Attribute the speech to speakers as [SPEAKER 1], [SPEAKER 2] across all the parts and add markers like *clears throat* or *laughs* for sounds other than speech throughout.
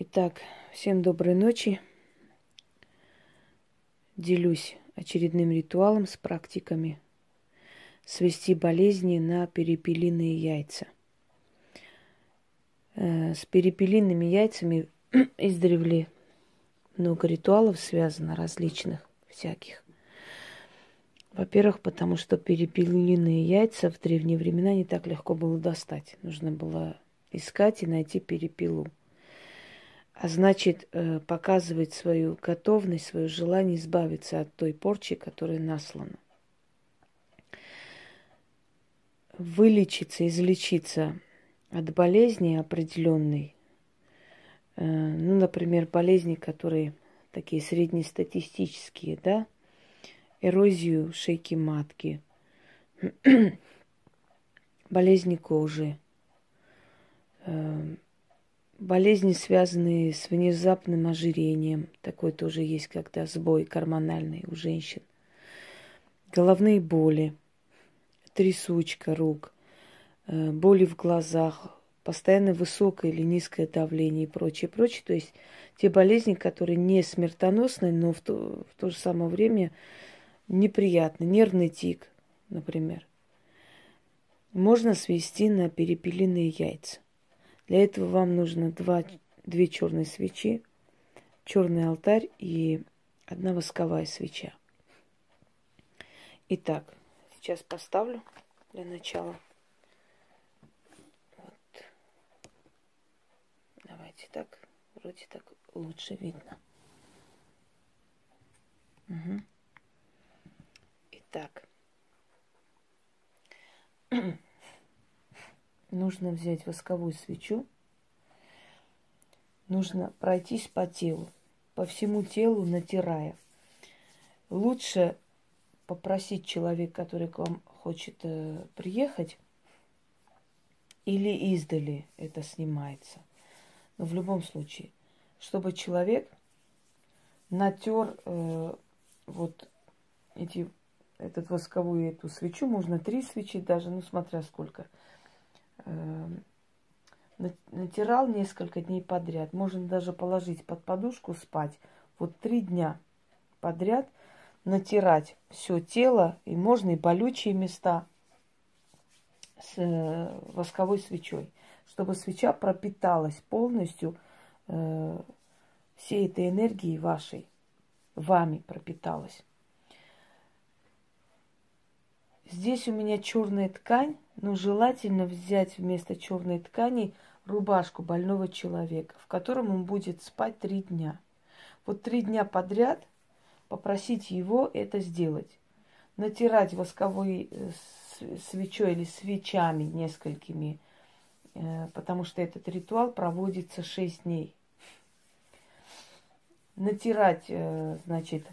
[SPEAKER 1] Итак, всем доброй ночи. Делюсь очередным ритуалом с практиками. Свести болезни на перепелиные яйца. Э, с перепелиными яйцами *clears throat* издревле много ритуалов связано, различных, всяких. Во-первых, потому что перепелиные яйца в древние времена не так легко было достать. Нужно было искать и найти перепелу а значит э, показывать свою готовность, свое желание избавиться от той порчи, которая наслана. Вылечиться, излечиться от болезни определенной, э, ну, например, болезни, которые такие среднестатистические, да, эрозию шейки матки, *clears throat* болезни кожи, э, Болезни, связанные с внезапным ожирением, такой тоже есть, когда сбой гормональный у женщин. Головные боли, трясучка рук, э, боли в глазах, постоянно высокое или низкое давление и прочее, прочее. То есть те болезни, которые не смертоносны, но в то, в то же самое время неприятны. Нервный тик, например. Можно свести на перепелиные яйца. Для этого вам нужно два, две черные свечи, черный алтарь и одна восковая свеча. Итак, сейчас поставлю для начала. Вот. Давайте так. Вроде так лучше видно. Угу. Итак. Нужно взять восковую свечу, нужно пройтись по телу, по всему телу натирая. Лучше попросить человека, который к вам хочет э, приехать, или издали это снимается. Но в любом случае, чтобы человек натер э, вот эти, этот восковую эту свечу, можно три свечи даже, ну смотря сколько – натирал несколько дней подряд. Можно даже положить под подушку спать. Вот три дня подряд натирать все тело, и можно и болючие места с э, восковой свечой, чтобы свеча пропиталась полностью э, всей этой энергией вашей, вами пропиталась. Здесь у меня черная ткань, но желательно взять вместо черной ткани рубашку больного человека, в котором он будет спать три дня. Вот три дня подряд попросить его это сделать. Натирать восковой э, свечой или свечами несколькими, э, потому что этот ритуал проводится шесть дней. Натирать, э, значит,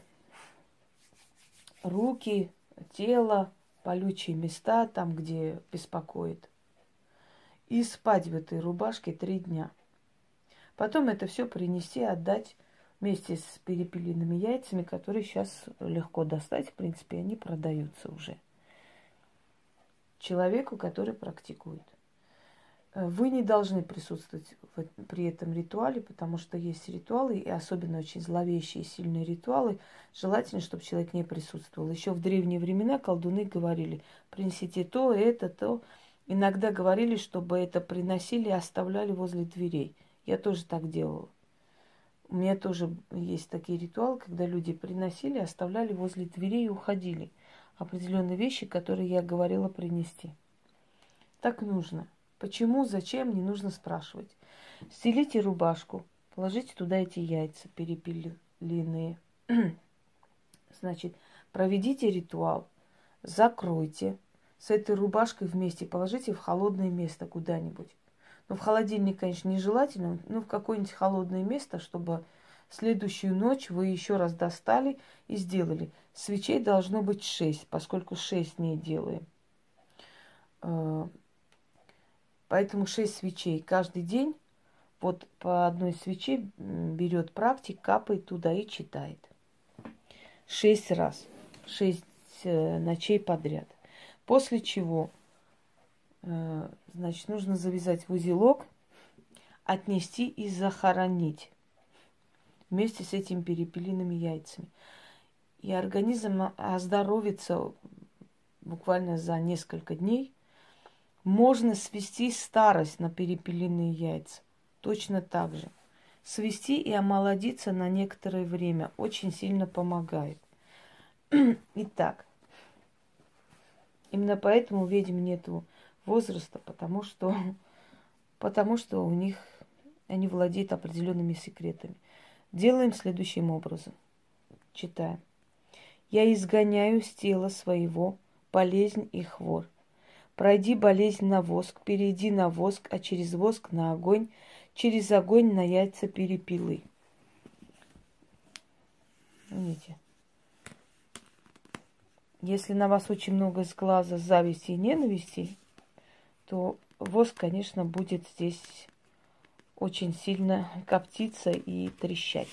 [SPEAKER 1] руки, тело, болючие места, там, где беспокоит. И спать в этой рубашке три дня. Потом это все принести, отдать вместе с перепелиными яйцами, которые сейчас легко достать. В принципе, они продаются уже. Человеку, который практикует. Вы не должны присутствовать при этом ритуале, потому что есть ритуалы, и особенно очень зловещие сильные ритуалы. Желательно, чтобы человек не присутствовал. Еще в древние времена колдуны говорили, принесите то, это, то. Иногда говорили, чтобы это приносили и оставляли возле дверей. Я тоже так делала. У меня тоже есть такие ритуалы, когда люди приносили, оставляли возле дверей и уходили. Определенные вещи, которые я говорила принести. Так нужно. Почему, зачем, не нужно спрашивать. Стелите рубашку, положите туда эти яйца перепелиные. *clears throat* Значит, проведите ритуал, закройте с этой рубашкой вместе, положите в холодное место куда-нибудь. Ну, в холодильник, конечно, нежелательно, но в какое-нибудь холодное место, чтобы следующую ночь вы еще раз достали и сделали. Свечей должно быть шесть, поскольку шесть дней делаем. Поэтому шесть свечей каждый день, вот по одной свече берет практик, капает туда и читает. Шесть раз, шесть э, ночей подряд. После чего, э, значит, нужно завязать в узелок, отнести и захоронить вместе с этими перепелиными яйцами. И организм оздоровится буквально за несколько дней. Можно свести старость на перепелиные яйца. Точно так же. Свести и омолодиться на некоторое время очень сильно помогает. *clears throat* Итак, именно поэтому у ведьм нету возраста, потому что, *laughs* потому что у них они владеют определенными секретами. Делаем следующим образом. Читаем. Я изгоняю с тела своего болезнь и хвор. Пройди болезнь на воск, перейди на воск, а через воск на огонь, через огонь на яйца перепилы. Видите? Если на вас очень много сглаза, зависти и ненависти, то воск, конечно, будет здесь очень сильно коптиться и трещать.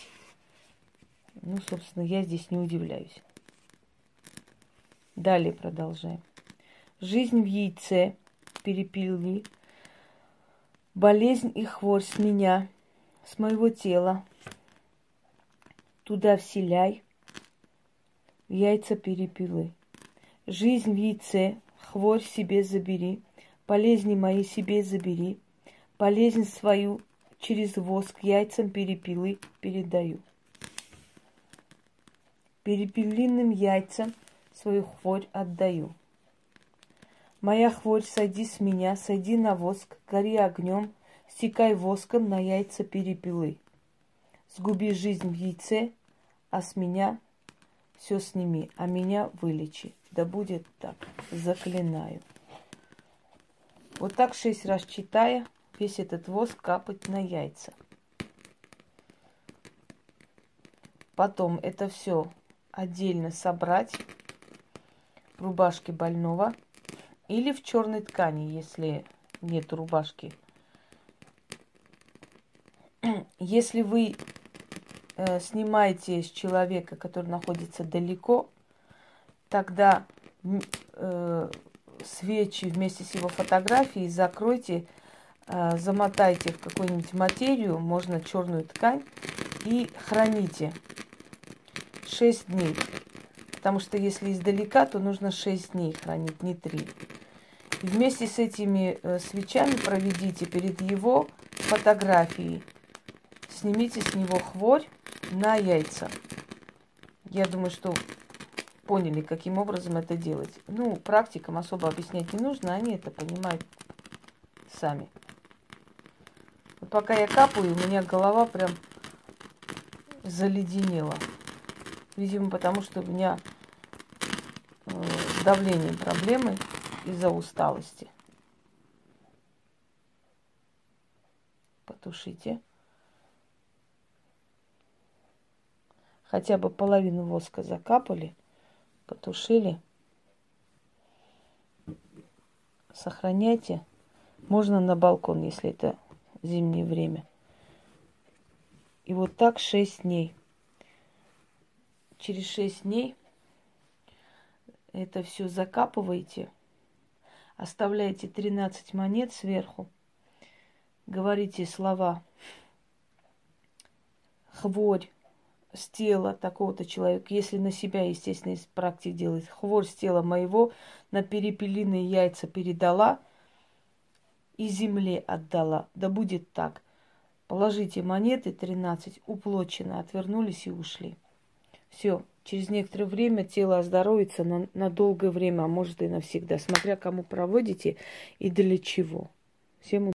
[SPEAKER 1] Ну, собственно, я здесь не удивляюсь. Далее продолжаем. Жизнь в яйце перепили, болезнь и хворь с меня, с моего тела. Туда вселяй, в яйца перепилы. Жизнь в яйце, хворь себе забери, болезни мои себе забери, болезнь свою через воск яйцам перепилы передаю. Перепелиным яйцам свою хворь отдаю. Моя хворь, сойди с меня, сойди на воск, гори огнем, стекай воском на яйца перепилы. Сгуби жизнь в яйце, а с меня все сними, а меня вылечи. Да будет так, заклинаю. Вот так шесть раз читая, весь этот воск капать на яйца. Потом это все отдельно собрать в рубашке больного или в черной ткани, если нет рубашки. *clears throat* Если вы э, снимаете с человека, который находится далеко, тогда э, свечи вместе с его фотографией закройте, э, замотайте в какую-нибудь материю, можно черную ткань, и храните 6 дней. Потому что если издалека, то нужно 6 дней хранить, не 3. Вместе с этими э, свечами проведите перед его фотографией. Снимите с него хворь на яйца. Я думаю, что поняли, каким образом это делать. Ну, практикам особо объяснять не нужно, они это понимают сами. Вот пока я капаю, у меня голова прям заледенела. Видимо, потому что у меня э, давлением проблемы из-за усталости. Потушите. Хотя бы половину воска закапали, потушили. Сохраняйте. Можно на балкон, если это зимнее время. И вот так 6 дней через 6 дней это все закапываете, оставляете 13 монет сверху, говорите слова хворь с тела такого-то человека, если на себя, естественно, из практик делает, хворь с тела моего на перепелиные яйца передала и земле отдала. Да будет так. Положите монеты 13, уплочено, отвернулись и ушли. Все, через некоторое время тело оздоровится на, на долгое время, а может и навсегда, смотря кому проводите и для чего. Всем